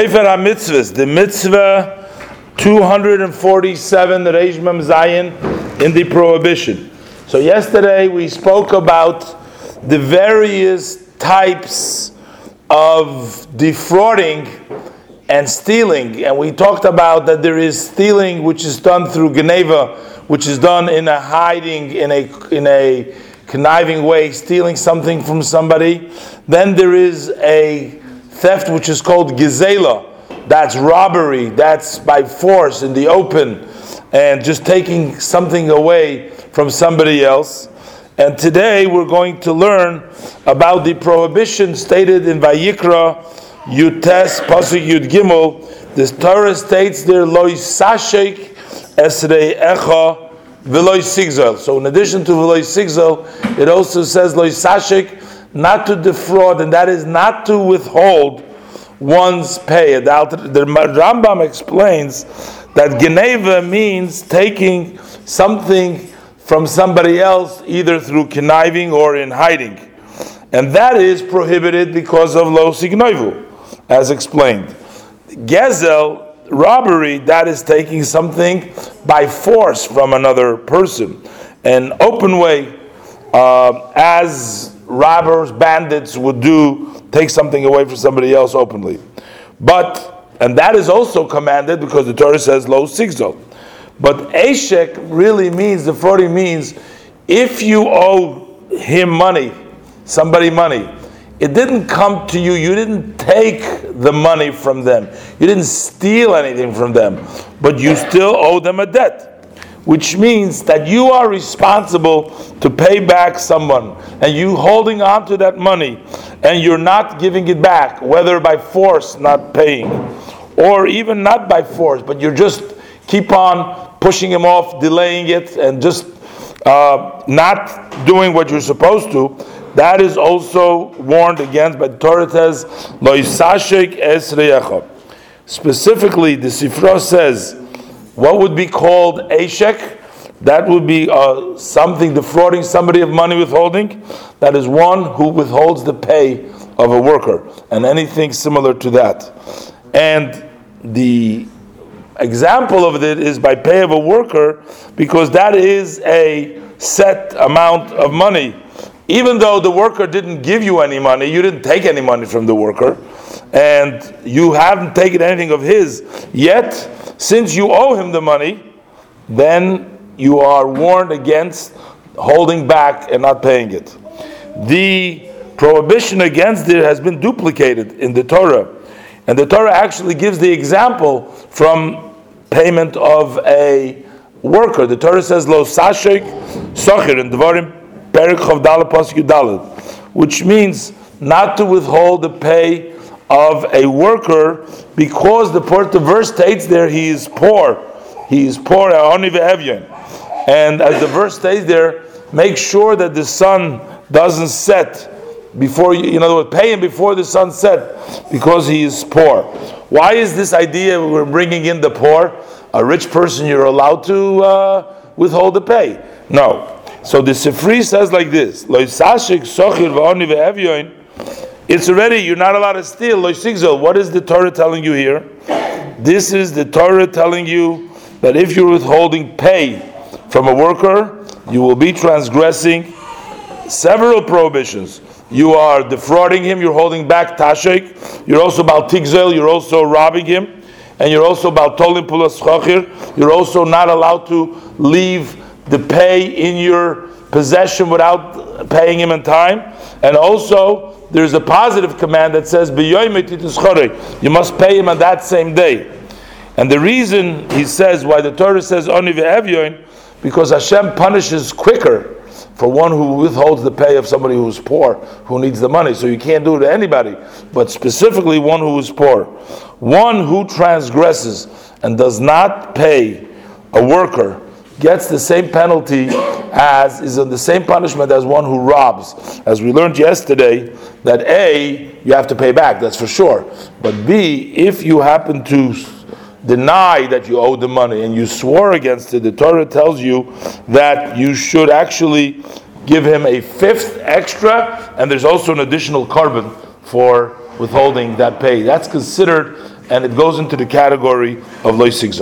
Sefer HaMitzvahs, the mitzvah 247, the Reish Mem Zayin, in the prohibition. So yesterday we spoke about the various types of defrauding and stealing, and we talked about that there is stealing which is done through Geneivah, which is done in a hiding, in a in a conniving way, stealing something from somebody. Then there is a theft which is called gizela. That's robbery. That's by force in the open, and just taking something away from somebody else. And today we're going to learn about the prohibition stated in Vayikra Yud Tes Pasuk Yud Gimel. The Torah states there loy sashek esrei echa v'loy sigzel. So in addition to v'loy sigzel, it also says loy sashek, not to defraud, and that is not to withhold one's pay. The, Rambam explains that Geneivah means taking something from somebody else, either through conniving or in hiding. And that is prohibited because of lo signoivu, as explained. Gezel, robbery, that is taking something by force from another person. An open way, uh, as robbers, bandits would do, take something away from somebody else openly. But, and that is also commanded because the Torah says lo sigzo. But Eshek really means, the 40 means, if you owe him money, somebody money, it didn't come to you, you didn't take the money from them, you didn't steal anything from them, but you still owe them a debt which means that you are responsible to pay back someone and you holding on to that money and you're not giving it back whether by force not paying or even not by force but you're just keep on pushing him off delaying it and just uh, not doing what you're supposed to. That is also warned against but torah says specifically the sifra says what would be called Ashek? That would be uh, something defrauding somebody of money withholding. That is one who withholds the pay of a worker, and anything similar to that. And the example of it is by pay of a worker, because that is a set amount of money. Even though the worker didn't give you any money, you didn't take any money from the worker, and you haven't taken anything of his, yet since you owe him the money, then you are warned against holding back and not paying it. The prohibition against it has been duplicated in the Torah. And the Torah actually gives the example from payment of a worker. The Torah says, Lo sashik socher in Devarim Perek Chaf Daled Pasuk Yudalit, which means not to withhold the pay of a worker because the, verse states there he is poor. He is poor, and as the verse states there, make sure that the sun doesn't set before you, in other words, pay him before the sun set because he is poor. Why is this idea we're bringing in the poor? A rich person, you're allowed to uh, withhold the pay. No. So the Sifri says like this: it's already, you're not allowed to steal. What is the Torah telling you here? This is the Torah telling you that if you're withholding pay from a worker, you will be transgressing several prohibitions. You are defrauding him, you're holding back tashik, you're also about tigzel, you're also robbing him, and you're also about tolim pulas you're also not allowed to leave the pay in your possession without paying him in time, and also there's a positive command that says, You must pay him on that same day. And the reason he says why the Torah says only because Hashem punishes quicker for one who withholds the pay of somebody who's poor, who needs the money. So you can't do it to anybody, but specifically one who is poor. One who transgresses and does not pay a worker gets the same penalty as is on the same punishment as one who robs. As we learned yesterday, that A, you have to pay back, that's for sure. But B, if you happen to deny that you owe the money and you swore against it, the Torah tells you that you should actually give him a fifth extra, and there's also an additional korban for withholding that pay. That's considered and it goes into the category of loisigzo.